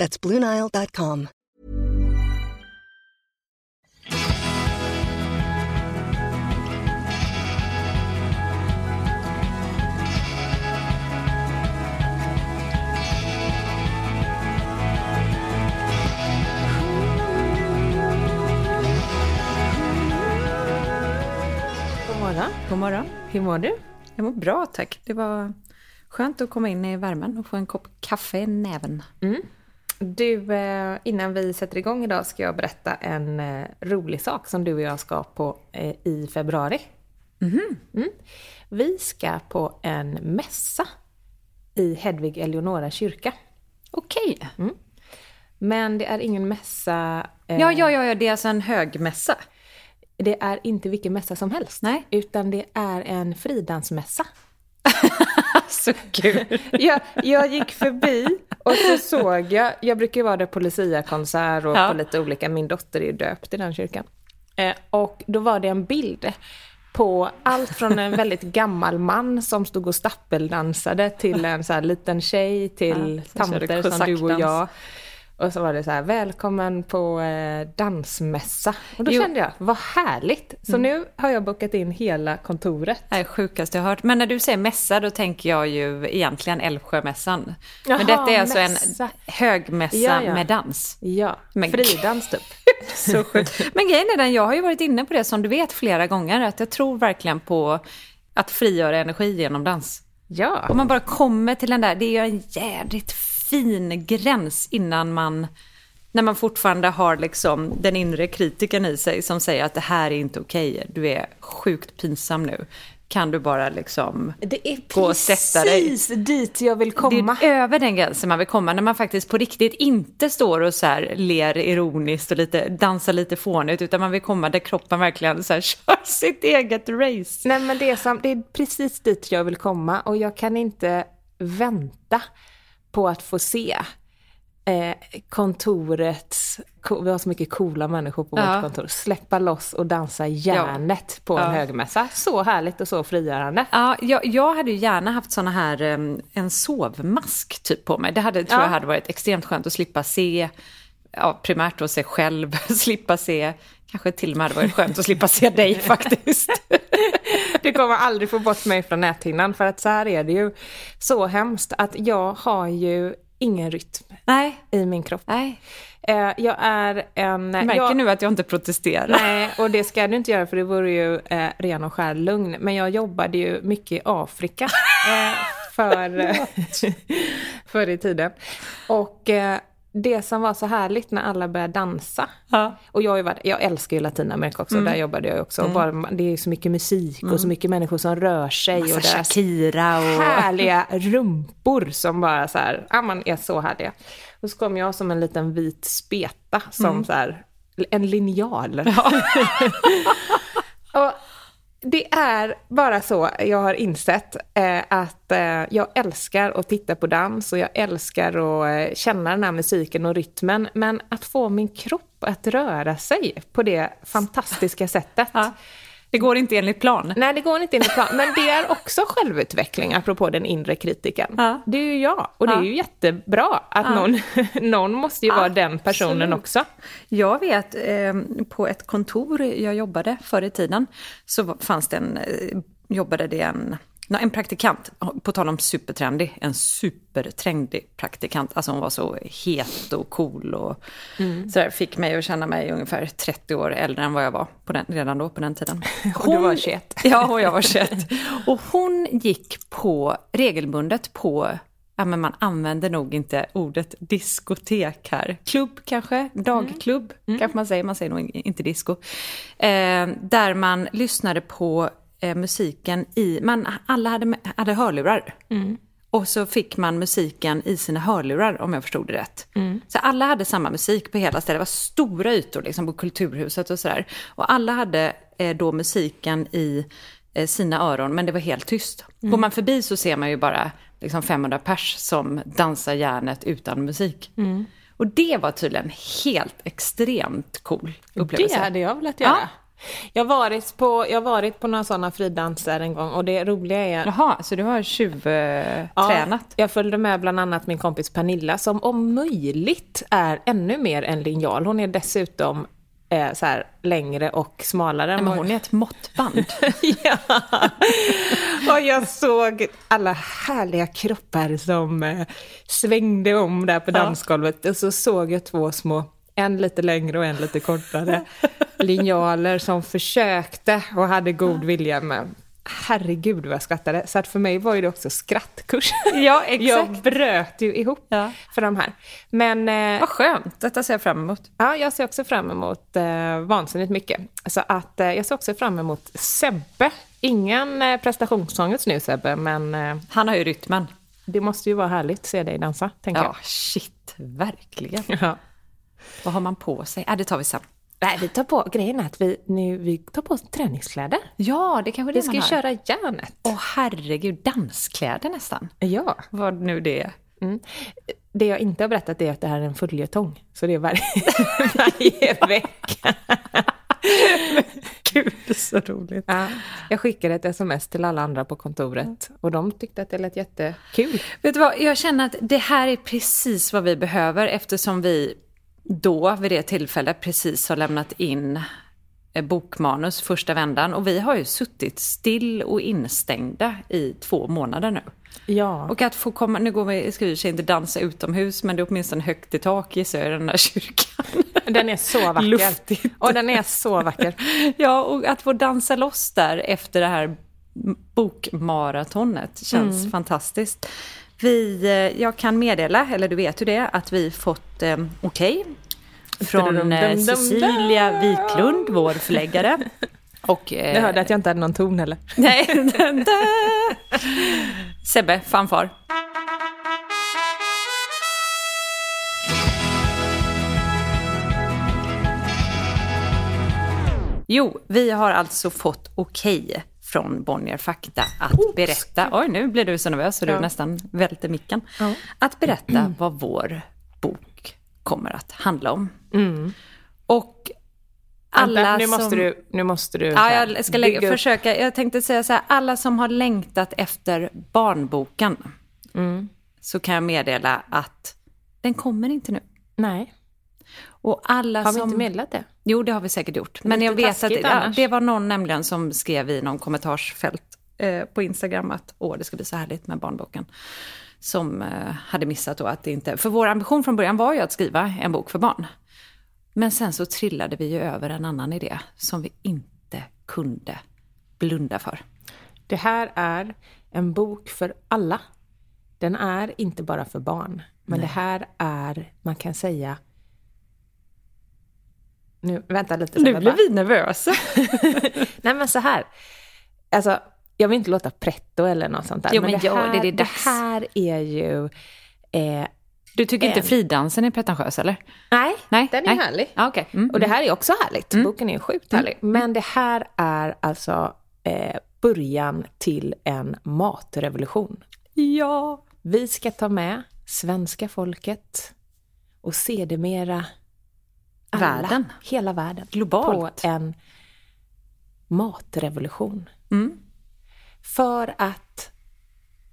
That's BlueNile.com. God morgon. Hur mår du? Jag mår bra tack. Det var skönt att komma in i värmen och få en kopp kaffe i näven. Du, eh, innan vi sätter igång idag ska jag berätta en eh, rolig sak som du och jag ska på eh, i februari. Mm. Vi ska på en mässa i Hedvig Eleonora kyrka. Okej. Men det är ingen mässa... eh, Ja, ja, ja, ja, det är alltså en högmässa. Det är inte vilken mässa som helst. Nej. Utan det är en fridansmässa. Så kul. jag, jag gick förbi och så såg jag, jag brukar ju vara där på Lucia-konsert och Ja. på lite olika, min dotter är ju döpt i den kyrkan. Eh, och då var det en bild på allt från en väldigt gammal man som stod och stappeldansade till en så här liten tjej till Ja, tanter som du och jag. Och så var det så här, välkommen på eh, dansmässa. Och då Jo. kände jag, vad härligt. Så nu har jag bokat in hela kontoret. Det är sjukaste jag hört. Men när du säger mässa, då tänker jag ju egentligen Älvsjömässan. Jaha, Men detta är alltså mässa. en högmässa Ja, ja. med dans. Ja, Men- fridans typ. Så sjukt. Men grejen är den, jag har ju varit inne på det som du vet flera gånger, att jag tror verkligen på att frigöra energi genom dans. Ja. Om man bara kommer till den där, det är ju en jädrigt fin gräns innan man, när man fortfarande har liksom den inre kritiken i sig som säger att det här är inte okej, du är sjukt pinsam nu. Kan du bara liksom Det är gå och sätta dig? precis dit jag vill komma. Det är över den gränsen man vill komma när man faktiskt på riktigt inte står och så här ler ironiskt och lite, dansar lite fånigt utan man vill komma där kroppen verkligen så här kör sitt eget race. Nej men det är, som, det är precis dit jag vill komma och jag kan inte vänta på att få se eh, kontorets, ko- vi har så mycket coola människor på Ja. vårt kontor, släppa loss och dansa järnet på en Ja. högmässa. Så härligt och så frigörande. Ja, jag, jag hade ju gärna haft såna här, en sovmask typ på mig. Det hade, tror Ja. jag hade varit extremt skönt att slippa se, ja, primärt då sig själv, slippa se, kanske till och med hade varit skönt att slippa se dig faktiskt. Du kommer aldrig få bort mig från näthinnan för att så här är det ju så hemskt att jag har ju ingen rytm Nej, i min kropp. nej. Eh, jag är en... Jag märker jag, nu att jag inte protesterar. Nej, och det ska du inte göra för det vore ju eh, ren och skär lugn. Men jag jobbade ju mycket i Afrika eh, för, förr i tiden. Och eh, det som var så härligt när alla började dansa. Ja. Och jag, varit, jag älskar ju Latinamerika också, där jobbade jag också. Och bara, det är så mycket musik och så mycket människor som rör sig. Massa och Shakira och... härliga rumpor som bara så här, ja man är så härliga. Och så kom jag som en liten vit speta som så här, en linjal. och det är bara så jag har insett eh, att eh, jag älskar att titta på dans och jag älskar att eh, känna den här musiken och rytmen. Men att få min kropp att röra sig på det fantastiska sättet. Ja. Det går inte enligt plan. Nej, det går inte enligt plan. Men det är också självutveckling, apropå den inre kritiken. Ja. Det är ju jag. Och det är Ja. ju jättebra att någon, någon måste ju vara den personen också. Jag vet, eh, på ett kontor jag jobbade förr i tiden, så fanns det en, eh, jobbade det en, nej, en praktikant, på tal om supertrendig, en supertrendig praktikant. Alltså hon var så het och cool och sådär, fick mig att känna mig ungefär 30 år äldre än vad jag var på den, redan då på den tiden. Och du var 21. Ja, och jag var 21. Och hon gick på, regelbundet på, ja men man använder nog inte ordet diskotek här. Klubb kanske, dagklubb kanske man säger, man säger nog inte disco. Eh, där man lyssnade på eh, musiken i, man, alla hade, hade hörlurar. Och så fick man musiken i sina hörlurar om jag förstod det rätt. Så alla hade samma musik på hela stället. Det var stora ytor liksom, på Kulturhuset och sådär. Och alla hade eh, då musiken i eh, sina öron, men det var helt tyst. Går man förbi så ser man ju bara liksom 500 pers som dansar järnet utan musik. Och det var tydligen helt extremt cool upplevelse. Det hade jag velat göra. Ja. Jag, har varit på, jag varit på några sådana fridanser en gång och det roliga är Jaha, så du har tjuvtränat? Ja, jag följde med bland annat min kompis Pernilla som om möjligt är ännu mer än linjal. Hon är dessutom eh, så här, längre och smalare. än Men hon är ett måttband. ja. Och jag såg alla härliga kroppar som eh, svängde om där på dansgolvet. Och så såg jag två små, en lite längre och en lite kortare, linjaler som försökte och hade god vilja med. Herregud vad jag skrattade. Så att för mig var ju det också skrattkurs. ja, Jag bröt ju ihop Ja. för de här. Men eh, Vad skönt, detta ser jag fram emot. Ja, jag ser också fram emot eh, vansinnigt mycket. Så att eh, jag ser också fram emot Sebbe. Ingen eh, prestationsångest nu Sebbe, men eh, Han har ju rytmen. det måste ju vara härligt att se dig dansa, tänker Ja, shit, verkligen. jag. Ja. Vad har man på sig? Ja, det tar vi sen. Nej, vi tar på, grejen är att vi, nu, vi tar på oss träningskläder. Ja, det kanske Vi ska ju köra järnet. Åh herregud, danskläder nästan. Ja. Vad nu det är. Mm. Det jag inte har berättat är att det här är en följetong. Så det är varje, varje vecka. Gud, så roligt. Ja. Jag skickade ett sms till alla andra på kontoret och de tyckte att det lät jättekul. Vet du vad, jag känner att det här är precis vad vi behöver eftersom vi då, vid det tillfället, precis har lämnat in eh, bokmanus första vändan. Och vi har ju suttit still och instängda i två månader nu. Ja. Och att få komma, nu går vi, ska vi sig inte dansa utomhus, men det är åtminstone högt i tak gissar jag i den där kyrkan. Den är så vacker. Luftigt. Och den är så vacker. ja, och att få dansa loss där efter det här bokmaratonet känns fantastiskt. Vi, eh, jag kan meddela, eller du vet ju det, att vi fått eh, okej från Dum, dum, eh, Cecilia. Wiklund, vår förläggare. Och, eh, Jag hörde att jag inte hade någon ton heller. Nej. Sebbe, fanfar. Jo, vi har alltså fått okej från Bonnier Fakta att berätta, oj nu blev du så nervös så du Ja. nästan välte micken, Ja. att berätta vad vår bok kommer att handla om. Och alla Vänta, nu som... måste du... Nu måste du Ja, jag ska lägga, försöka. Jag tänkte säga så här, alla som har längtat efter barnboken, Mm. så kan jag meddela att den kommer inte nu. Nej, Och alla har vi som... inte meddelat det? Jo, det har vi säkert gjort. Men jag vet att ja, det var någon nämligen som skrev i någon kommentarsfält eh, på Instagram att åh, det ska bli så härligt med barnboken. Som eh, hade missat då att det inte... För vår ambition från början var ju att skriva en bok för barn. Men sen så trillade vi ju över en annan idé som vi inte kunde blunda för. Det här är en bok för alla. Den är inte bara för barn. Men det här är, man kan säga... Nu, vänta lite. Sebbe, bara. vi nervösa. Nej men så här. Alltså, jag vill inte låta pretto eller något sånt där. Jo, men det, ja, här, det är det här är ju... Eh, Du tycker inte En. fridansen är pretentiös eller? nej, Nej, den är nej. härlig. Ja, okej. Mm, Och det här är också härligt. Boken är ju sjukt härlig. Men det här är alltså eh, början till en matrevolution. Ja. Vi ska ta med svenska folket och sedermera alla, Världen. hela världen, Globalt. på en matrevolution. Mm. För att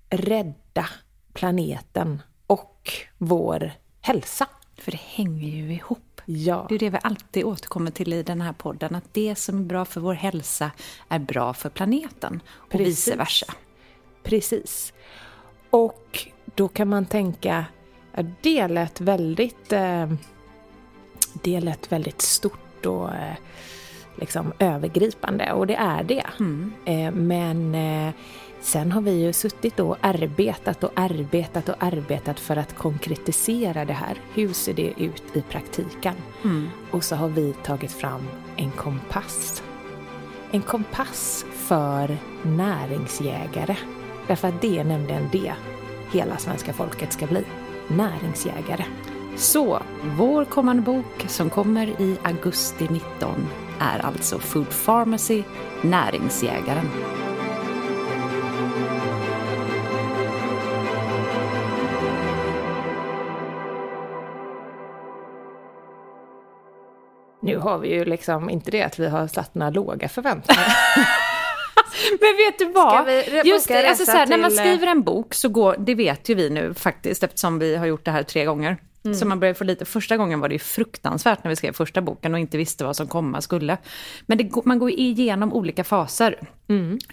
rädda planeten och vår hälsa. För det hänger ju ihop. Ja, Det är det vi alltid återkommer till i den här podden, att det som är bra för vår hälsa är bra för planeten och Precis. vice versa. precis. Och då kan man tänka, det lät väldigt, eh, det lät väldigt stort och eh, liksom övergripande och det är det. Eh, men eh, sen har vi ju suttit och arbetat och arbetat och arbetat för att konkretisera det här. Hur ser det ut i praktiken? Och så har vi tagit fram en kompass. En kompass för näringsjägare. Därför att det är nämligen det hela svenska folket ska bli näringsjägare. Så, vår kommande bok som kommer i augusti 19 är alltså Food Pharmacy, Näringsjägaren. Nu har vi ju liksom inte det att vi har satt några låga förväntningar. Men vet du vad? Just alltså så här, när man till, eh, skriver en bok så går, det vet ju vi nu faktiskt eftersom vi har gjort det här tre gånger. Så man börjar få lite, första gången var det ju fruktansvärt när vi skrev första boken och inte visste vad som komma skulle. Men det, man går igenom olika faser.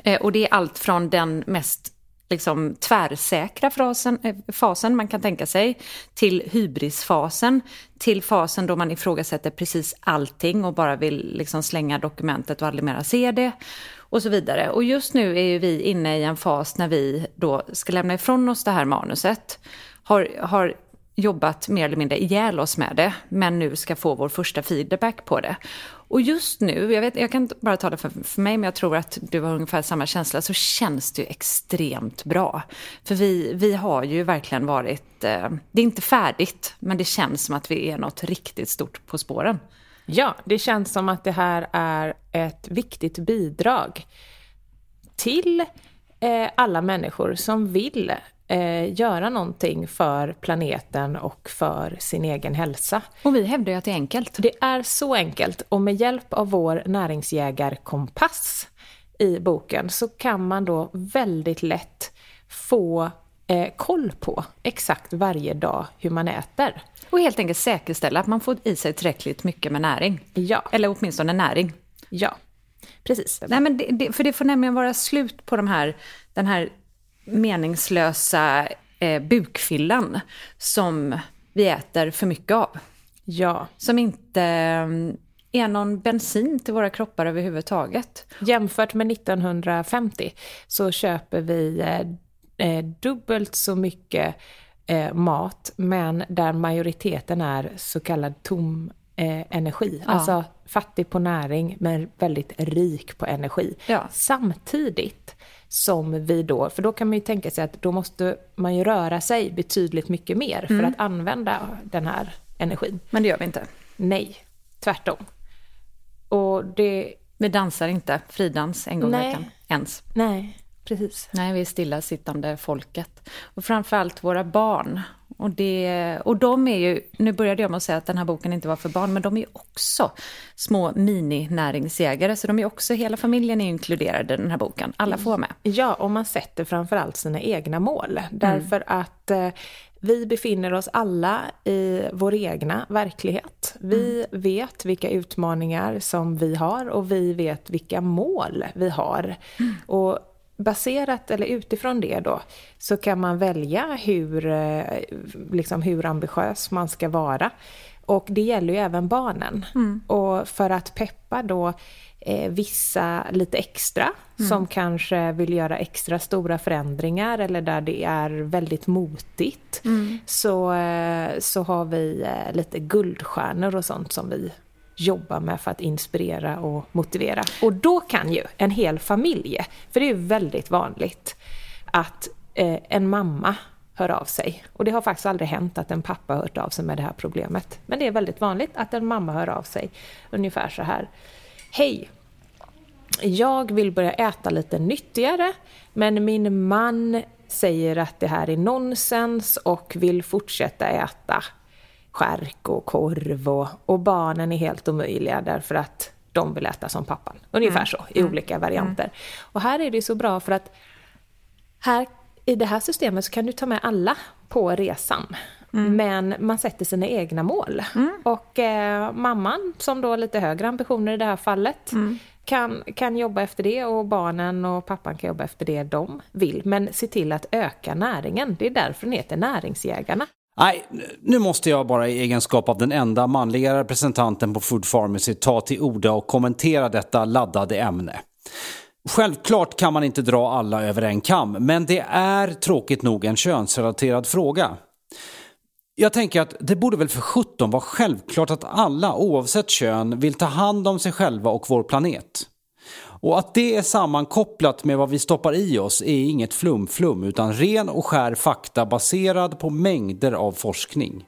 Eh, och det är allt från den mest liksom, tvärsäkra frasen, eh, fasen man kan tänka sig, till hybrisfasen, till fasen då man ifrågasätter precis allting och bara vill liksom, slänga dokumentet och aldrig mera se det. Och så vidare. Och just nu är vi inne i en fas när vi då ska lämna ifrån oss det här manuset. Har, har jobbat mer eller mindre ihjäl oss med det, men nu ska få vår första feedback på det. Och just nu, jag, vet, jag kan bara tala för, för mig, men jag tror att du har ungefär samma känsla, så känns det ju extremt bra. För vi, vi har ju verkligen varit, eh, det är inte färdigt, men det känns som att vi är något riktigt stort på spåren. Ja, det känns som att det här är ett viktigt bidrag till eh, alla människor som vill eh, göra någonting för planeten och för sin egen hälsa. Och vi hävdar ju att det är enkelt. Det är så enkelt och med hjälp av vår näringsjägarkompass i boken så kan man då väldigt lätt få eh, koll på exakt varje dag hur man äter. Och helt enkelt säkerställa att man får i sig tillräckligt mycket med näring. Ja, Eller åtminstone näring. ja, precis. Nej, men det, det, för det får nämligen vara slut på de här, den här meningslösa eh, bukfyllan som vi äter för mycket av. Ja, Som inte eh, är någon bensin till våra kroppar överhuvudtaget. jämfört med 1950 så köper vi eh, eh, dubbelt så mycket eh, mat, men där majoriteten är så kallad tom eh, energi. Ja. Alltså fattig på näring, men väldigt rik på energi. Ja. Samtidigt som vi då, för då kan man ju tänka sig att då måste man ju röra sig betydligt mycket mer för att använda den här energin. Men det gör vi inte. Nej, tvärtom. Och det, Vi dansar inte fridans en gång i veckan. Ens. nej, precis. Nej, vi är stillasittande folket. Och framförallt våra barn. Och, det, och de är ju, nu började jag med att säga att den här boken inte var för barn, men de är ju också små mini-näringsjägare. Så de är också, hela familjen är inkluderade i den här boken. Alla får med. Ja, och man sätter framförallt sina egna mål. Därför att eh, vi befinner oss alla i vår egna verklighet. Vi vet vilka utmaningar som vi har och vi vet vilka mål vi har. Och baserat, eller utifrån det då, så kan man välja hur, eh, liksom hur ambitiös man ska vara. Och det gäller ju även barnen. Och för att peppa då eh, vissa lite extra som kanske vill göra extra stora förändringar eller där det är väldigt motigt så, eh, så har vi eh, lite guldstjärnor och sånt som vi jobba med för att inspirera och motivera. Och då kan ju en hel familj, för det är ju väldigt vanligt att eh, en mamma hör av sig. Och det har faktiskt aldrig hänt att en pappa har hört av sig med det här problemet. Men det är väldigt vanligt att en mamma hör av sig ungefär så här. Hej! Jag vill börja äta lite nyttigare, men min man säger att det här är nonsens och vill fortsätta äta skärk och korv och, och barnen är helt omöjliga därför att de vill äta som pappan. Ungefär så, i olika varianter. Och här är det så bra för att här, i det här systemet så kan du ta med alla på resan. Men man sätter sina egna mål. Och eh, mamman, som då har lite högre ambitioner i det här fallet, kan, kan jobba efter det och barnen och pappan kan jobba efter det de vill. Men se till att öka näringen. Det är därför den heter Näringsjägarna. Nej, nu måste jag bara i egenskap av den enda manliga representanten på Food Pharmacy ta till orda och kommentera detta laddade ämne. Självklart kan man inte dra alla över en kam, men det är tråkigt nog en könsrelaterad fråga. Jag tänker att det borde väl för 17 vara självklart att alla, oavsett kön, vill ta hand om sig själva och vår planet. Och att det är sammankopplat med vad vi stoppar i oss är inget flumflum, utan ren och skär fakta baserad på mängder av forskning.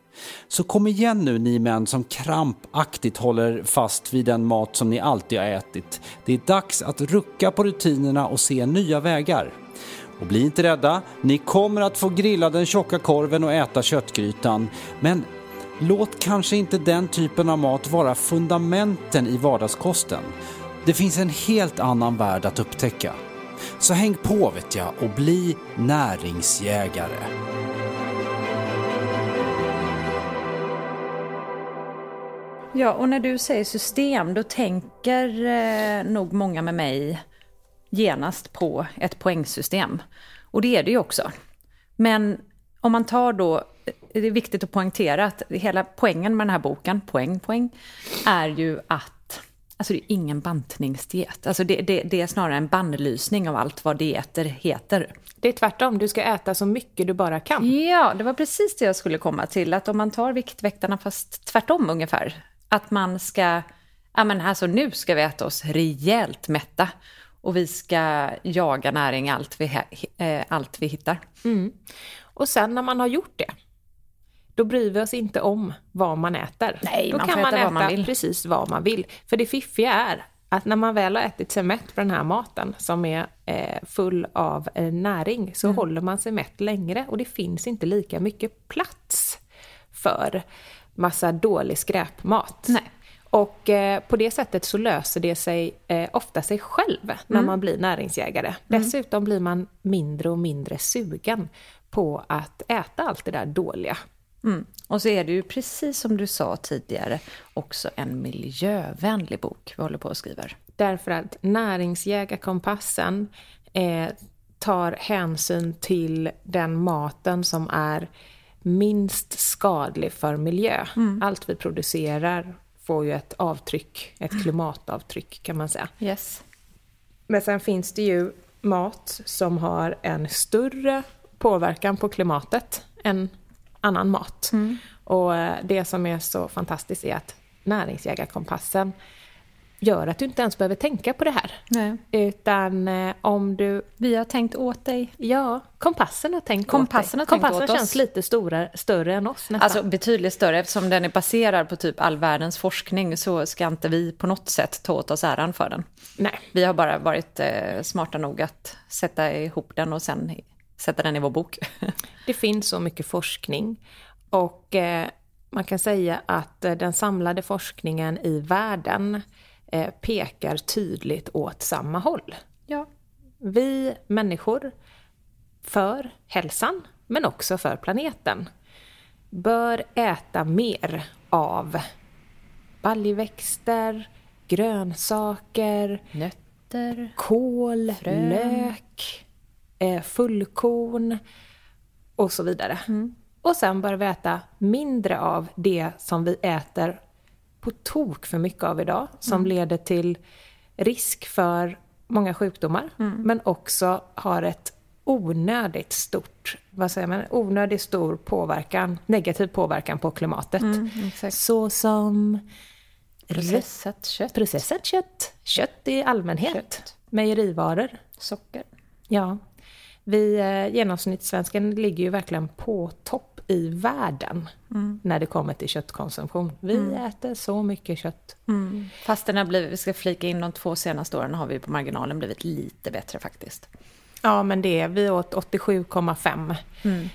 Så kom igen nu ni män som krampaktigt håller fast vid den mat som ni alltid har ätit. Det är dags att rucka på rutinerna och se nya vägar. Och bli inte rädda, ni kommer att få grilla den tjocka korven och äta köttgrytan. Men låt kanske inte den typen av mat vara fundamenten i vardagskosten. Det finns en helt annan värld att upptäcka. Så häng på vet jag och bli näringsjägare. Ja, och när du säger system, då tänker eh, nog många med mig genast på ett poängsystem. Och det är det ju också. Men om man tar då, det är viktigt att poängtera att hela poängen med den här boken, poäng, poäng, är ju att Alltså det är ingen bantningsdiet. Alltså det, det, det är snarare en bannlysning av allt vad dieter heter. Det är tvärtom, du ska äta så mycket du bara kan. Ja, det var precis det jag skulle komma till. Att om man tar Viktväktarna fast tvärtom ungefär. Att man ska, ja men alltså nu ska vi äta oss rejält mätta. Och vi ska jaga näring allt vi, eh, allt vi hittar. Mm. Och sen när man har gjort det, då bryr vi oss inte om vad man äter. Nej, då man kan man äta äta man vill. precis vad man vill. För det fiffiga är att när man väl har ätit sig mätt på den här maten som är eh, full av eh, näring så Mm. håller man sig mätt längre och det finns inte lika mycket plats för massa dålig skräpmat. Nej. Och eh, på det sättet så löser det sig eh, ofta sig själv när Mm. man blir näringsjägare. Dessutom blir man mindre och mindre sugen på att äta allt det där dåliga. Mm. Och så är det ju precis som du sa tidigare också en miljövänlig bok vi håller på och skriver. Därför att näringsjägarkompassen eh, tar hänsyn till den maten som är minst skadlig för miljö. Allt vi producerar får ju ett avtryck, ett klimatavtryck kan man säga. Yes. Men sen finns det ju mat som har en större påverkan på klimatet än annan mat. Och eh, det som är så fantastiskt är att näringsjägarkompassen gör att du inte ens behöver tänka på det här. Nej. Utan eh, om du... Vi har tänkt åt dig. Ja, kompassen har tänkt Kompassen åt dig. har tänkt kompassen åt känns oss. lite stora, större än oss nästan. Alltså betydligt större eftersom den är baserad på typ all världens forskning så ska inte vi på något sätt ta åt oss äran för den. Nej. Vi har bara varit eh, smarta nog att sätta ihop den och sen sätta den i vår bok. Det finns så mycket forskning och eh, man kan säga att eh, den samlade forskningen i världen eh, pekar tydligt åt samma håll. ja. Vi människor, för hälsan, men också för planeten, bör äta mer av baljväxter, grönsaker, Nötter. kål, Frön. lök, eh, fullkorn och så vidare. Och sen bör vi äta mindre av det som vi äter på tok för mycket av idag, som leder till risk för många sjukdomar, men också har ett onödigt stort, vad säger man, onödigt stor påverkan, negativ påverkan på klimatet. exakt. Så som Processat kött. processat kött, kött i allmänhet, Kött. mejerivaror. Socker. Ja, vi, eh, genomsnittssvensken ligger ju verkligen på topp i världen när det kommer till köttkonsumtion. Vi äter så mycket kött. Fast den har blivit, vi ska flika in de två senaste åren har vi på marginalen blivit lite bättre faktiskt. Ja, men det är, vi åt 87,5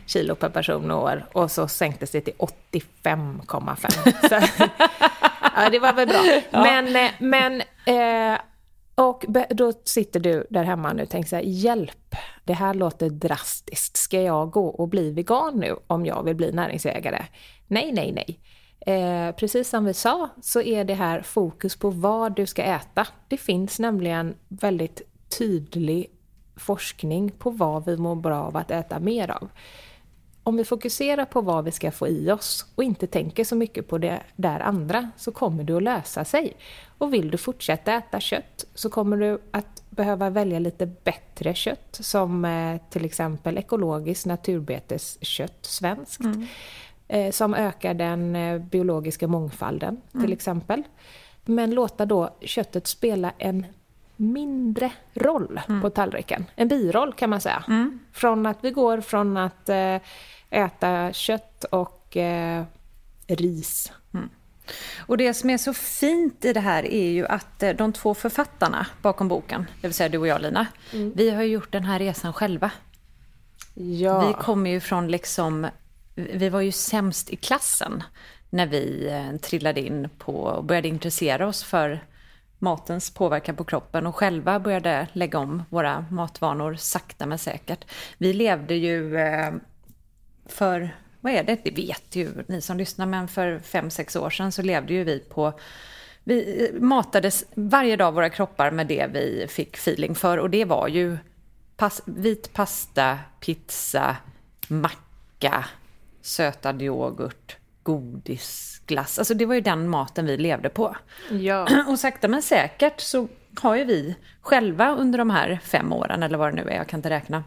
kilo per person och år och så sänktes det till 85,5. Så- ja, det var väl bra. Men, eh, men eh, och då sitter du där hemma nu och tänker så här, hjälp, det här låter drastiskt. Ska jag gå och bli vegan nu om jag vill bli näringsägare? Nej, nej, nej. Eh, precis som vi sa så är det här fokus på vad du ska äta. Det finns nämligen väldigt tydlig forskning på vad vi mår bra av att äta mer av. Om vi fokuserar på vad vi ska få i oss och inte tänker så mycket på det där andra så kommer det att lösa sig. Och vill du fortsätta äta kött så kommer du att behöva välja lite bättre kött som eh, till exempel ekologiskt naturbeteskött, svenskt. Eh, som ökar den eh, biologiska mångfalden till exempel. Men låta då köttet spela en mindre roll på tallriken. En biroll kan man säga. Från att vi går från att eh, äta kött och eh, ris. Och det som är så fint i det här är ju att eh, de två författarna bakom boken, det vill säga du och jag Lina, vi har ju gjort den här resan själva. Ja. Vi kommer ju från liksom, vi var ju sämst i klassen när vi trillade in på och började intressera oss för matens påverkan på kroppen och själva började lägga om våra matvanor sakta men säkert. Vi levde ju eh, för, vad är det, det vet ju ni som lyssnar, men för fem sex år sedan så levde ju vi på vi eh, matades varje dag våra kroppar med det vi fick feeling för och det var ju pas, vit pasta, pizza, macka, sötad yoghurt, godis, glass. Alltså det var ju den maten vi levde på. Ja. Och sakta men säkert så har ju vi själva under de här fem åren, eller vad det nu är, jag kan inte räkna,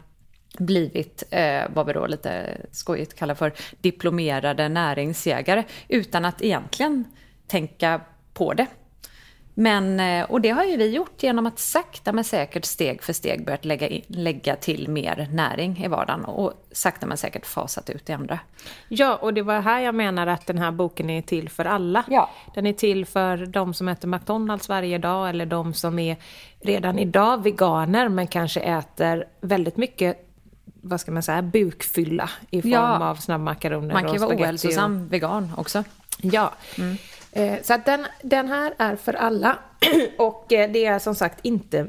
blivit eh, vad vi då lite skojigt kallar för diplomerade näringsjägare utan att egentligen tänka på det. Men, eh, och det har ju vi gjort genom att sakta men säkert steg för steg börjat lägga, in, lägga till mer näring i vardagen och sakta men säkert fasat ut det andra. Ja, och det var här jag menar att den här boken är till för alla. Ja. Den är till för de som äter McDonalds varje dag eller de som är redan idag veganer men kanske äter väldigt mycket vad ska man säga, bukfylla i form Ja. av snabbmakaroner Man kan ju och vara ohälsosam vegan också. Ja. Eh, Så att den, den här är för alla. Och eh, det är som sagt inte...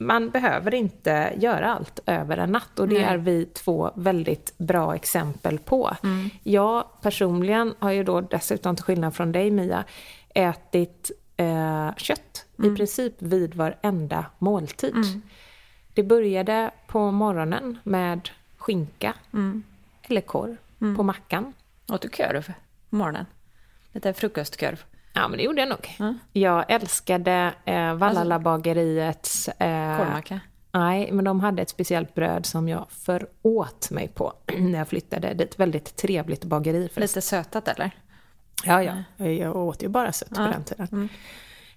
Man behöver inte göra allt över en natt och det är vi två väldigt bra exempel på. Jag personligen har ju då dessutom, till skillnad från dig Mia, ätit eh, kött i princip vid varenda måltid. Det började på morgonen med skinka eller korv på mackan. Åt du korv på morgonen? Lite frukostkorv. Ja, men det gjorde jag nog. Jag älskade eh, Vallala-bageriets... Eh, Korvmacka. Nej, men de hade ett speciellt bröd som jag föråt mig på när jag flyttade dit. Väldigt trevligt bageri. För Lite sötat eller? Ja, ja. Jag åt ju bara sött på den tiden.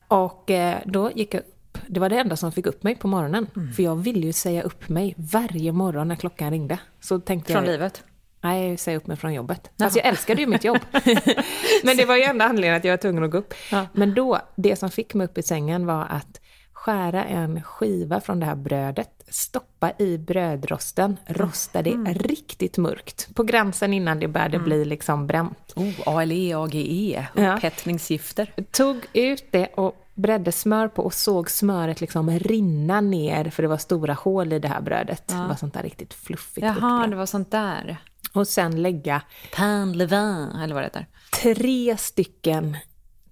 Och eh, då gick jag upp. Det var det enda som fick upp mig på morgonen. För jag ville ju säga upp mig varje morgon när klockan ringde. Så tänkte Från jag, livet? Nej, säga upp mig från jobbet. Fast jag älskade ju mitt jobb. Men det var ju enda anledningen att jag var tvungen att gå upp. Ja. Men då, det som fick mig upp i sängen var att skära en skiva från det här brödet, stoppa i brödrosten, rosta det riktigt mörkt. På gränsen innan det började bli liksom bränt. Oh, ALE, AGE, Ja. upphetsningsgifter. Tog ut det och bredde smör på och såg smöret liksom rinna ner för det var stora hål i det här brödet. Det var sånt där riktigt fluffigt Jaha, det var sånt där. Och sen lägga Pain levain, eller vad det heter. tre stycken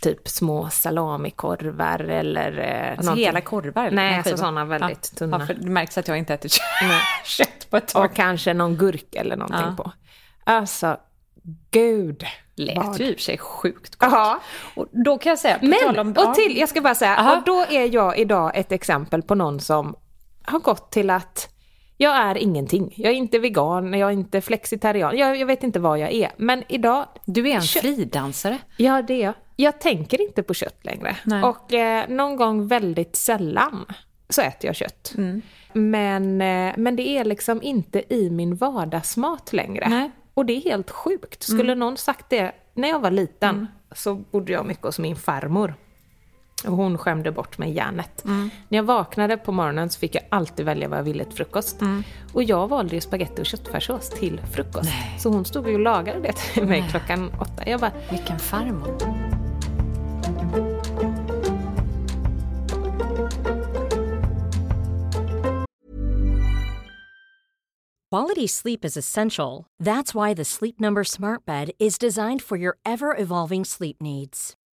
typ små salamikorvar eller eh, Alltså någonting. hela korvar? eller? Nej, alltså sådana väldigt tunna. Ja, det märks att jag inte äter kött, på ett tag. Och kanske någon gurka eller någonting Ja. på. Alltså, gud. Lät vad- ju i och för sig sjukt gott. Ja, Och då kan jag säga, på tal men om... och till, jag ska bara säga, Aha. och då är jag idag ett exempel på någon som har gått till att jag är ingenting. Jag är inte vegan, jag är inte flexitarian, jag, jag vet inte vad jag är. Men idag, Du är en Kött. fridansare. Ja, det är jag. Jag tänker inte på kött längre. Nej. Och eh, någon gång väldigt sällan så äter jag kött. Mm. Men, eh, men det är liksom inte i min vardagsmat längre. Nej. Mm. Och det är helt sjukt. Skulle någon sagt det när jag var liten så bodde jag mycket hos min farmor. Och hon skämde bort mig järnet. Mm. När jag vaknade på morgonen så fick jag alltid välja vad jag ville till frukost. Mm. Och jag valde ju spagetti och köttfärssås till frukost. Så hon stod ju och lagade det till mig klockan åtta. Jag bara, Vilken farmor. Quality sleep is essential. That's why the Sleep Number Smart Bed is designed for your ever evolving sleep needs.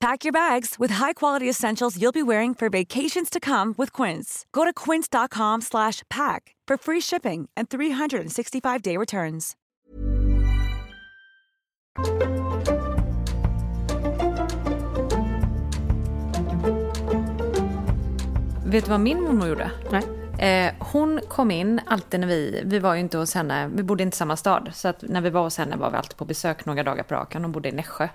Pack your bags with high-quality essentials you'll be wearing for vacations to come with Quince. Go to quince.com slash pack for free shipping and 365-day returns. Vet du vad min mormor gjorde? Nej. Eh, hon kom in alltid när vi, vi var ju inte hos henne, vi bodde inte i samma stad. Så att när vi var hos henne var vi alltid på besök några dagar på raken. Hon bodde i Nässjö,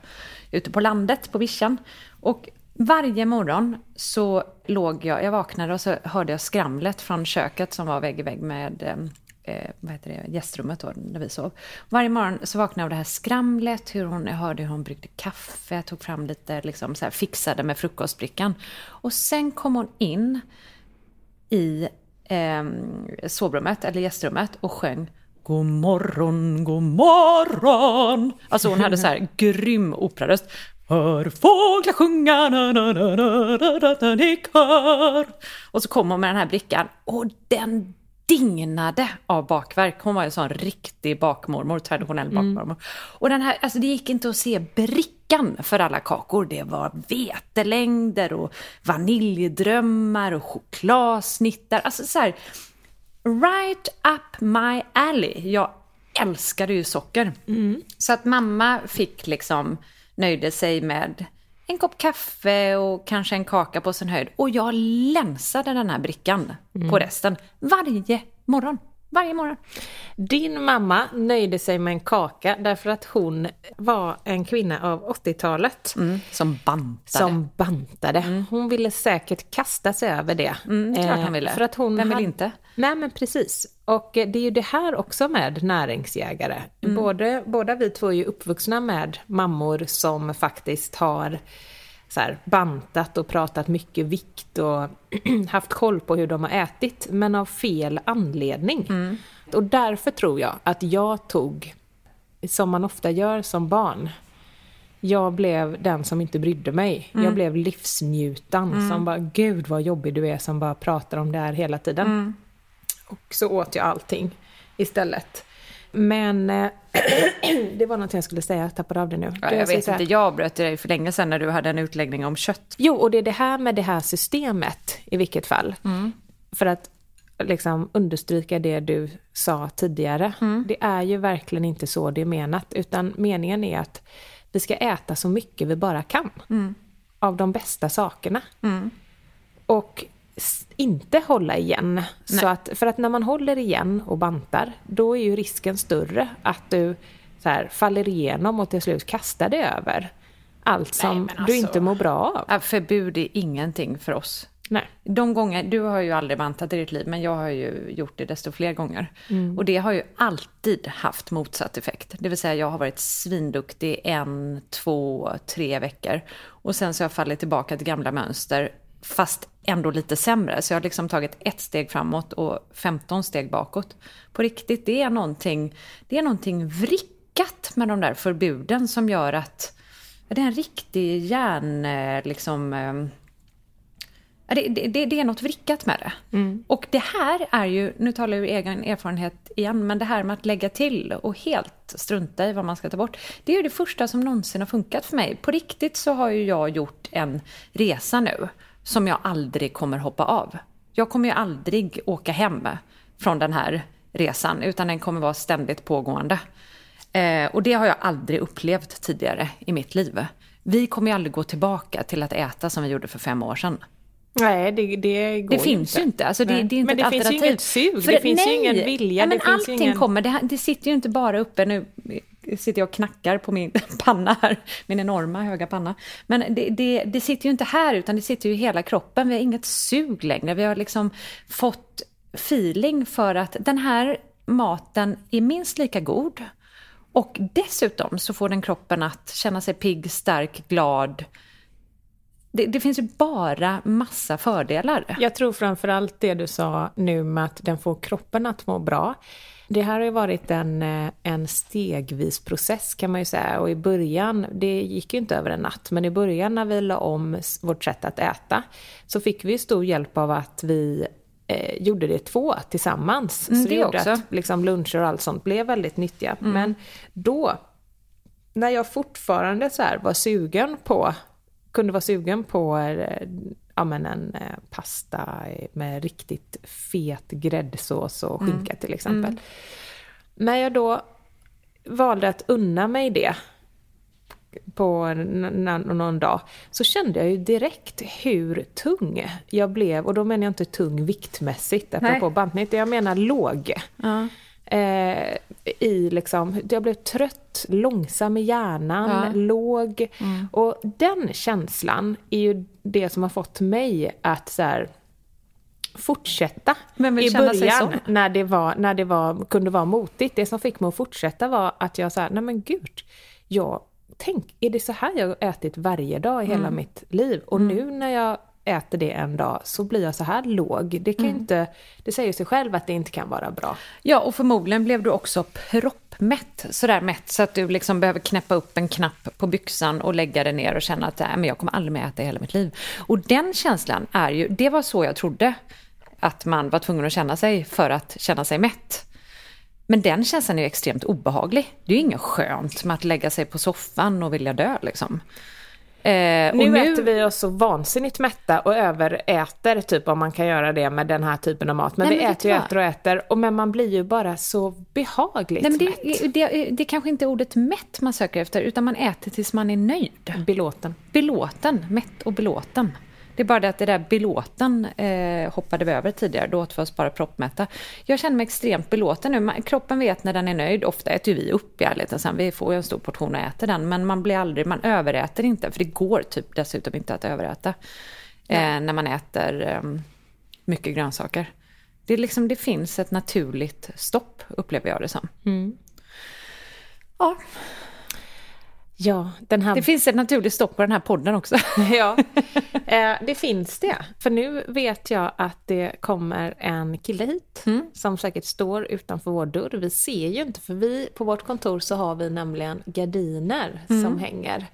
ute på landet, på vischan. Och varje morgon så låg jag, jag vaknade och så hörde jag skramlet från köket som var vägg i vägg med eh, eh vad heter det, gästrummet då, där vi sov. Varje morgon så vaknade jag av det här skramlet, hur hon, jag hörde hur hon bryggde kaffe, tog fram lite, liksom så här, fixade med frukostbrickan. Och sen kom hon in i eh, sovrummet, eller gästrummet, och sjöng God morgon, god morgon. Alltså hon hade så här grym operaröst. Hör fåglar sjunga na, na, na, na, na, na, na. Och så kom hon med den här brickan och den dignade av bakverk. Hon var en sån riktig bakmormor, traditionell bakmormor. Och den här, alltså det gick inte att se brickan för alla kakor. Det var vetelängder och vaniljdrömmar och chokladsnittar. Alltså så här, right up my alley. Jag älskade ju socker. Så att mamma fick liksom, nöjde sig med en kopp kaffe och kanske en kaka på sin höjd. Och jag länsade den här brickan på resten varje morgon. Varje morgon. Din mamma nöjde sig med en kaka därför att hon var en kvinna av 80-talet. Mm, som bantade. Som bantade. Hon ville säkert kasta sig över det. Mm, klart hon Eh, ville. För att hon Vem vill hade- inte? Nej men precis. Och eh, det är ju det här också med näringsjägare. Både, båda vi två är ju uppvuxna med mammor som faktiskt har så här, bantat och pratat mycket vikt och haft koll på hur de har ätit, men av fel anledning. Och därför tror jag att jag tog, som man ofta gör som barn, jag blev den som inte brydde mig. Jag blev livsnjutan som bara, gud vad jobbig du är som bara pratar om det här hela tiden. Och så åt jag allting istället. Men eh, det var något jag skulle säga, jag tappade av det nu. Ja, jag vet inte, jag bröt dig för länge sedan när du hade en utläggning om kött. Jo, och det är det här med det här systemet i vilket fall. För att liksom understryka det du sa tidigare. Det är ju verkligen inte så det är menat, utan meningen är att vi ska äta så mycket vi bara kan. Av de bästa sakerna. Och s- inte hålla igen. Så att, för att när man håller igen och bantar, då är ju risken större att du så här, faller igenom och till slut kastar dig över allt som du alltså- inte mår bra av. Förbud är ingenting för oss. Nej. De gånger, du har ju aldrig bantat i ditt liv, men jag har ju gjort det desto fler gånger. Och det har ju alltid haft motsatt effekt. Det vill säga jag har varit svinduktig en, två, tre veckor. Och sen så har jag fallit tillbaka till gamla mönster, fast ändå lite sämre. Så jag har liksom tagit ett steg framåt och 15 steg bakåt. På riktigt, det är någonting, det är någonting vrickat med de där förbuden som gör att det är en riktig hjärn, eh, liksom... eh, Ja, Det, det, det, är något vrickat med det. Och det här är ju, nu talar jag ur egen erfarenhet igen, men det här med att lägga till och helt strunta i vad man ska ta bort. Det är ju det första som någonsin har funkat för mig. På riktigt så har ju jag gjort en resa nu som jag aldrig kommer hoppa av. Jag kommer ju aldrig åka hem från den här resan, utan den kommer vara ständigt pågående. Eh, och det har jag aldrig upplevt tidigare i mitt liv. Vi kommer ju aldrig gå tillbaka till att äta som vi gjorde för fem år sedan. Nej, det, det går Det finns ju inte. Alltså det, Nej. det är inte men det ett finns ju inget sug, För- det finns nej. ju ingen vilja. Ja, men det finns allting ingen... kommer. Det, det sitter ju inte bara uppe nu. Sitter jag och knackar på min panna här, min enorma höga panna. Men det, det, det sitter ju inte här, utan det sitter ju i hela kroppen. Vi har inget sug längre. Vi har liksom fått feeling för att den här maten är minst lika god. Och dessutom så får den kroppen att känna sig pigg, stark, glad. Det, det finns ju bara massa fördelar. Jag tror framförallt det du sa nu med att den får kroppen att må bra. Det här har ju varit en, eh, en stegvis process kan man ju säga. Och i början, det gick ju inte över en natt, men i början när vi la om vårt sätt att äta så fick vi stor hjälp av att vi eh, gjorde det två tillsammans. Mm, så det, det gjorde också. att liksom, luncher och allt sånt blev väldigt nyttiga. Men då, när jag fortfarande så här var sugen på, kunde vara sugen på eh, ja, men en eh, pasta med riktigt fet gräddsås och skinka till exempel. När jag då valde att unna mig det på någon dag så kände jag ju direkt hur tung jag blev. Och då menar jag inte tung viktmässigt, apropå bantning, utan jag menar låg. Ja. Eh, i liksom, jag blev trött, långsam i hjärnan, Ja. Mm. låg. Och den känslan är ju det som har fått mig att så här, fortsätta i början när det, var, när det var, kunde vara motigt. Det som fick mig att fortsätta var att jag sa, nej men gud, jag, tänk, är det så här jag har ätit varje dag i hela Mm. mitt liv? Och nu när jag äter det en dag så blir jag så här låg. Det, kan Mm. inte, det säger sig själv att det inte kan vara bra. Ja, och förmodligen blev du också proppmätt. Sådär mätt så att du liksom behöver knäppa upp en knapp på byxan och lägga den ner och känna att Nej, men jag kommer aldrig mer äta i hela mitt liv. Och den känslan är ju, det var så jag trodde att man var tvungen att känna sig för att känna sig mätt. Men den känslan är ju extremt obehaglig. Det är ju inget skönt med att lägga sig på soffan och vilja dö liksom. Eh, Nu, och äter vi oss så vansinnigt mätta och överäter, typ om man kan göra det med den här typen av mat. Men Nej, vi men äter och äter och äter, och men man blir ju bara så behagligt Nej, men mätt. det, det, det är kanske inte ordet mätt man söker efter, utan man äter tills man är nöjd. Belåten. Belåten, mätt och belåten. Det är bara det att det där belåten eh, hoppade vi över tidigare, då åt vi oss bara proppmätta. Jag känner mig extremt belåten nu. Man, kroppen vet när den är nöjd. Ofta äter vi upp i ärligheten sen. Vi får ju en stor portion och äter den. Men man blir aldrig, man överäter inte. För det går typ dessutom inte att överäta. Eh, när man äter eh, mycket grönsaker. Det, är liksom, det finns ett naturligt stopp, upplever jag det som. Ja, Ja, den här det finns ett naturligt stopp på den här podden också. Ja, eh, det finns det. För nu vet jag att det kommer en kille hit som säkert står utanför vår dörr. Vi ser ju inte, för vi på vårt kontor så har vi nämligen gardiner som hänger.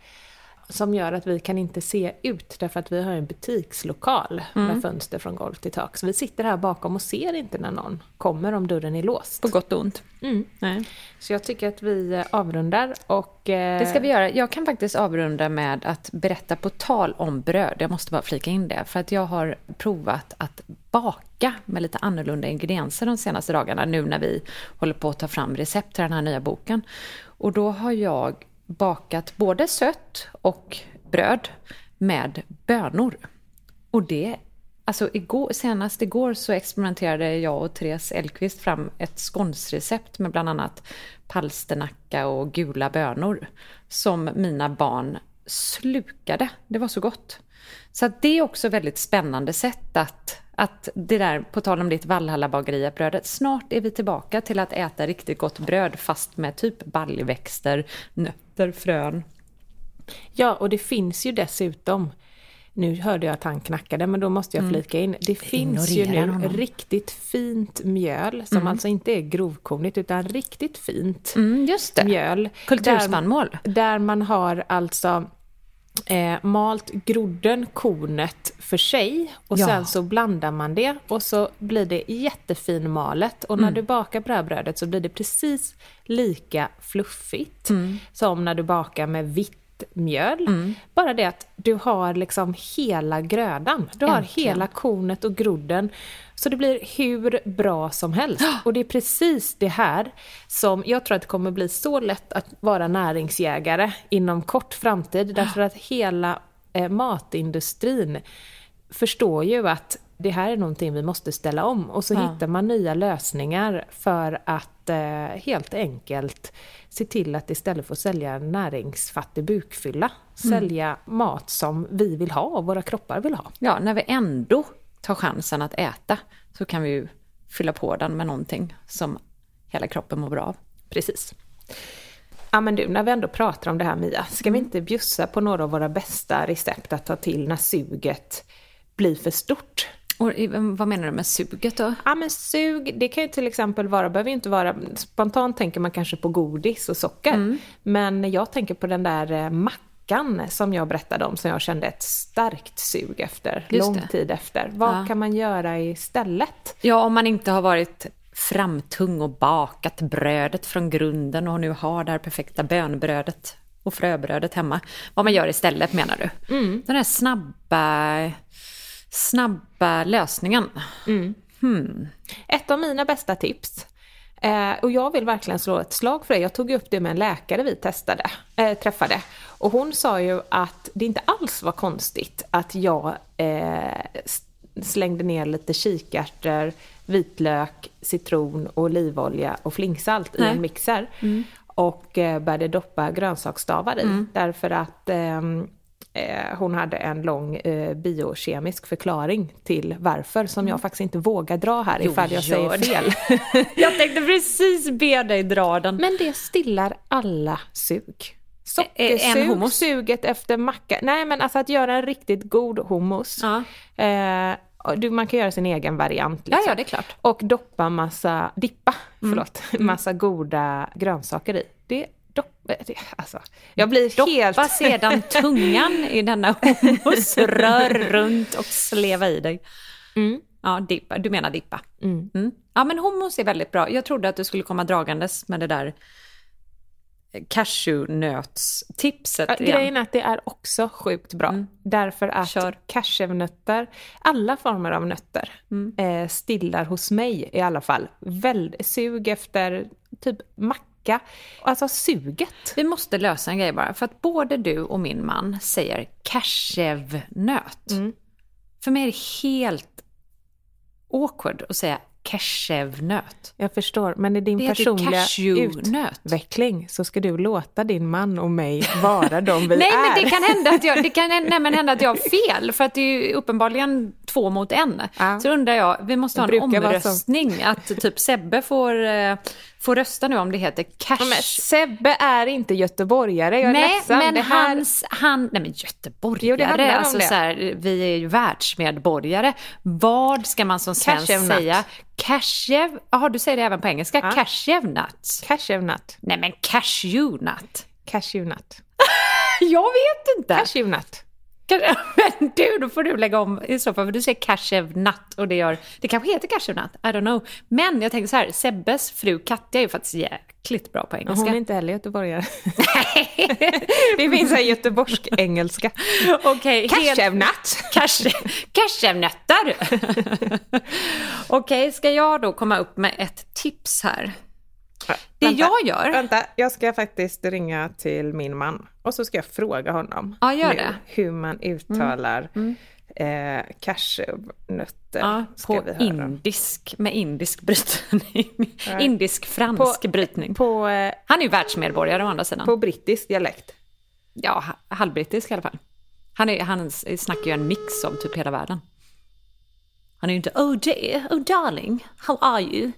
Som gör att vi kan inte se ut därför att vi har en butikslokal med fönster från golv till tak. Så vi sitter här bakom och ser inte när någon kommer om dörren är låst. På gott och ont. Nej. Så jag tycker att vi eh, avrundar och... eh, Det ska vi göra. Jag kan faktiskt avrunda med att berätta på tal om bröd. Jag måste bara flika in det. För att jag har provat att baka med lite annorlunda ingredienser de senaste dagarna. Nu när vi håller på att ta fram recept till den här nya boken. Och då har jag bakat både sött och bröd med bönor. Och det Alltså igår, senast igår så experimenterade jag och Therese Elkvist fram ett skånsrecept med bland annat palsternacka och gula bönor. Som mina barn slukade. Det var så gott. Så att det är också ett väldigt spännande sätt att, att det där, på tal om ditt Valhalla-bageriet-brödet, snart är vi tillbaka till att äta riktigt gott bröd fast med typ baljväxter, nötter, frön. Ja, och det finns ju dessutom, nu hörde jag att han knackade, men då måste jag flika in. Det finns ju Ignorera nu honom. riktigt fint mjöl, som alltså inte är grovkornigt, utan riktigt fint Mm, just det. mjöl. Kulturspannmål. Där, där man har alltså eh, malt grodden, kornet för sig och Ja. sen så blandar man det och så blir det jättefin malet och när Mm. du bakar på det här brödet så blir det precis lika fluffigt Mm. som när du bakar med vitt mjöl. Bara det att du har liksom hela grödan. Du har Äntligen. hela kornet och grodden. Så det blir hur bra som helst. Och det är precis det här som jag tror att det kommer bli så lätt att vara näringsjägare inom kort framtid. Därför att hela eh, matindustrin förstår ju att det här är någonting vi måste ställa om. Och så Ja. hittar man nya lösningar för att eh, helt enkelt se till att istället för att sälja näringsfattig bukfylla, sälja mat som vi vill ha och våra kroppar vill ha. Ja, när vi ändå tar chansen att äta så kan vi ju fylla på den med någonting som hela kroppen mår bra av. Precis. Ja men du, när vi ändå pratar om det här Mia, ska Mm. vi inte bjussa på några av våra bästa recept att ta till när suget blir för stort? Och i- vad menar du med suget då? Ja men sug, det kan ju till exempel vara, behöver ju inte vara, spontant tänker man kanske på godis och socker. Mm. Men jag tänker på den där eh, mackan som jag berättade om som jag kände ett starkt sug efter, Just lång det. tid efter. Vad Ja. kan man göra istället? Ja, om man inte har varit framtung och bakat brödet från grunden och nu har det här perfekta bönbrödet och fröbrödet hemma. Vad man gör istället menar du? Den här snabba, snabba lösningen. Ett av mina bästa tips, eh, och jag vill verkligen slå ett slag för det, jag tog upp det med en läkare vi testade, eh, träffade. Och hon sa ju att det inte alls var konstigt att jag eh, slängde ner lite kikärtor, vitlök, citron, olivolja och flingsalt i Nej. en mixer. Och eh, började doppa grönsaksstavar i. Därför att ehm, eh, hon hade en lång eh, biokemisk förklaring till varför som jag faktiskt inte vågar dra här ifall jag säger fel. Jag tänkte precis be dig dra den. Men det stillar alla sug. En Sockersug, hummus? suget efter macka. Nej men alltså att göra en riktigt god hummus. Ja. Eh, du, man kan göra sin egen variant. Ja, Liksom. ja, det är klart. Och doppa massa, dippa, Mm. förlåt, massa goda grönsaker i. Det, alltså. Jag blir helt... Doppa sedan tungan i denna hummus, rör runt och sleva i dig. Ja, dippa. Du menar dippa. Mm. Ja, men hummus är väldigt bra. Jag trodde att du skulle komma dragandes med det där cashewnötstipset Ja. Grejen är att det är också sjukt bra. Därför att Kör. cashewnötter, alla former av nötter, eh, stillar hos mig i alla fall. Väl, sug efter typ macka. Alltså suget. Vi måste lösa en grej bara, för att både du och min man säger cashewnöt. För mig är det helt awkward att säga cashewnöt. Jag förstår, men i din Det personliga utveckling så ska du låta din man och mig vara de vi Nej, är. men det kan hända att jag, det kan nej, men hända att jag har fel, för att det är ju uppenbarligen två mot en. Ja. Så undrar jag, vi måste ha en omröstning, att typ Sebbe får, eh, får rösta nu om det heter cash... Ja, men Sebbe är inte göteborgare, jag är Nej, ledsen. men det här... hans, han, nej men göteborgare, Jo, alltså så här, vi är ju världsmedborgare. Vad ska man som svensk säga? Cashew, jaha du säger det även på engelska, Ja. cashewnut. Cashewnut. Nej men cashewnut. Cashewnut. Jag vet inte. Cashewnut. Men du, då får du lägga om i så fall, för du säger cashewnut och det gör, det kanske heter cashewnut, I don't know. Men jag tänker så här, Sebbes fru Katja är ju faktiskt jäkligt bra på engelska. Hon är inte heller göteborgare. det finns en göteborgsk engelska. Okej, helt- Cashewnut. Cashew- Cashewnötter! Okej, ska jag då komma upp med ett tips här? Det Vänta, jag gör... Vänta, jag ska faktiskt ringa till min man och så ska jag fråga honom Ja, gör nu det. Mm. hur man uttalar eh, cashewnötter. Ja, på indisk, med indisk brytning. Indisk-fransk På- brytning. På, eh, Han är ju världsmedborgare å andra sidan. på brittisk dialekt. Ja, ha- halvbrittisk i alla fall. Han, är, han snackar ju en mix av typ hela världen. Han är ju inte oh dear, oh darling, how are you?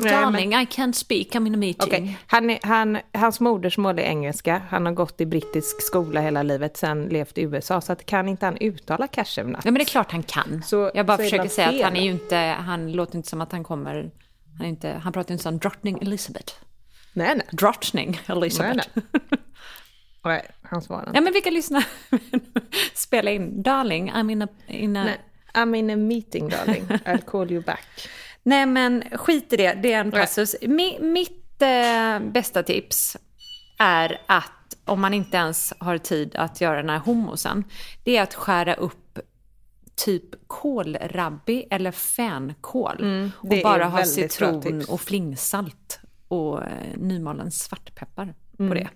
Nej, men- darling, I can't speak, I'm in a meeting. Okej, han, är- han, hans modersmål är engelska. Han har gått i brittisk skola hela livet, sen levt i USA. Så att kan inte han uttala cashewnut? Ja men det är klart han kan. Så- jag bara försöker säga att han är ju inte, han låter inte som att han kommer, han, är inte, han pratar inte som drottning Elizabeth. Nej, nej. Drottning Elizabeth. Nej, nej, han svarar inte. Ja men vilka lyssnar? Spela in, darling, I'm in a... In a... Nej. I'm in a meeting darling, I'll call you back. Nej men skit i det, det är en passus. Mi, mitt eh, bästa tips är att om man inte ens har tid att göra den här hummusen, det är att skära upp typ kålrabbi eller fänkål och Mm, är bara ha citron och flingsalt och eh, nymalen svartpeppar Mm. på det.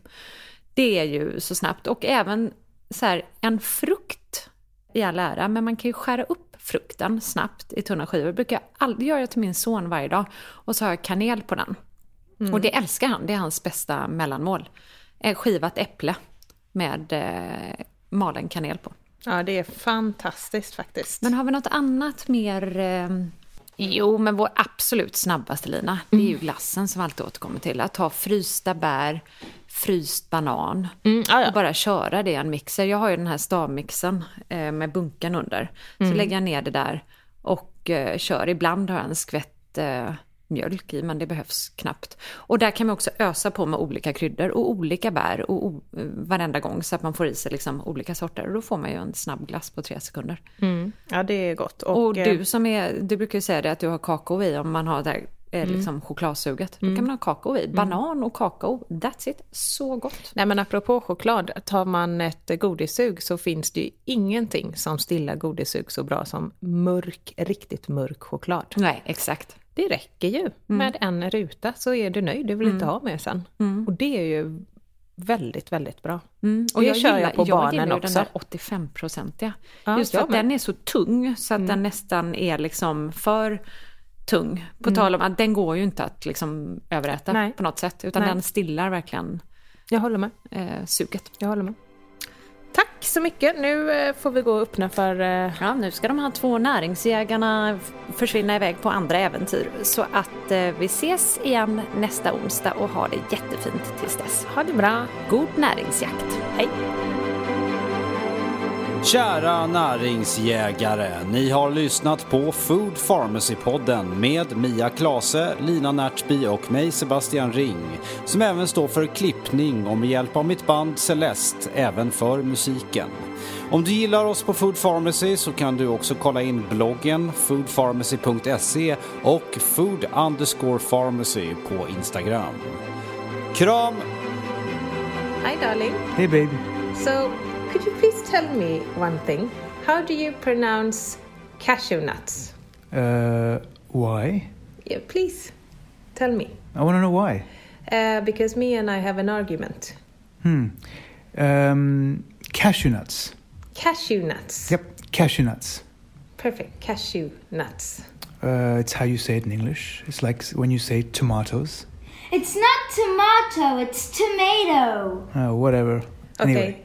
Det är ju så snabbt och även så här, en frukt i all ära, men man kan ju skära upp frukten snabbt i tunna skivor. Brukar jag aldrig göra till min son varje dag. Och så har jag kanel på den. Och det älskar han, det är hans bästa mellanmål. Eh, Skivat äpple med eh, malen kanel på. Ja, det är fantastiskt faktiskt. Men har vi något annat mer? Eh... Jo, men vår absolut snabbaste lina, det är ju glassen som alltid återkommer till. Att ta frysta bär, fryst banan Mm, ja. och bara köra det i en mixer. Jag har ju den här stavmixen eh, med bunken under. Så lägger jag ner det där och eh, kör. Ibland har jag en skvätt eh, mjölk i men det behövs knappt. Och där kan man också ösa på med olika kryddor och olika bär och o- varenda gång så att man får i sig liksom olika sorter. Och då får man ju en snabb glass på tre sekunder. Ja, det är gott. Och, eh, du som är, du brukar ju säga det att du har kakao i om man har där eh, liksom chokladsuget. Då kan man ha kakao i. Banan och kakao, that's it. Så gott. Nej men apropå choklad, tar man ett godissug så finns det ju ingenting som stillar godissug så bra som mörk, riktigt mörk choklad. Nej, exakt. Det räcker ju. Med en ruta så är du nöjd, du vill inte ha mer sen. Och det är ju väldigt, väldigt bra. Och Det jag kör jag på jag barnen gillar också. den där 85-procentiga. Ja, Just för att den är så tung så att den nästan är liksom för tung. På tal om att den går ju inte att liksom överäta Nej. på något sätt. Utan Nej. den stillar verkligen Jag håller med. eh, suget. Jag håller med. Tack så mycket. Nu eh, får vi gå och öppna för... eh, Ja, nu ska de här två näringsjägarna försvinna iväg på andra äventyr. Så att eh, vi ses igen nästa onsdag och ha det jättefint tills dess. Ha det bra. God näringsjakt. Hej! Kära näringsjägare, ni har lyssnat på Food Pharmacy-podden med Mia Klase, Lina Närtby och mig Sebastian Ring, som även står för klippning och med hjälp av mitt band Celeste även för musiken. Om du gillar oss på Food Pharmacy så kan du också kolla in bloggen foodpharmacy.se och food underscore pharmacy på Instagram. Kram! Hi darling. Hey, baby. So, could you please tell me one thing? How do you pronounce cashew nuts? Uh, why? Yeah, please tell me. I want to know why. Uh, because me and I have an argument. Um, cashew nuts. Cashew nuts. Yep, cashew nuts. Perfect. Cashew nuts. Uh, it's how you say it in English. It's like when you say tomatoes. It's not tomato, it's tomato. Uh, whatever. Anyway.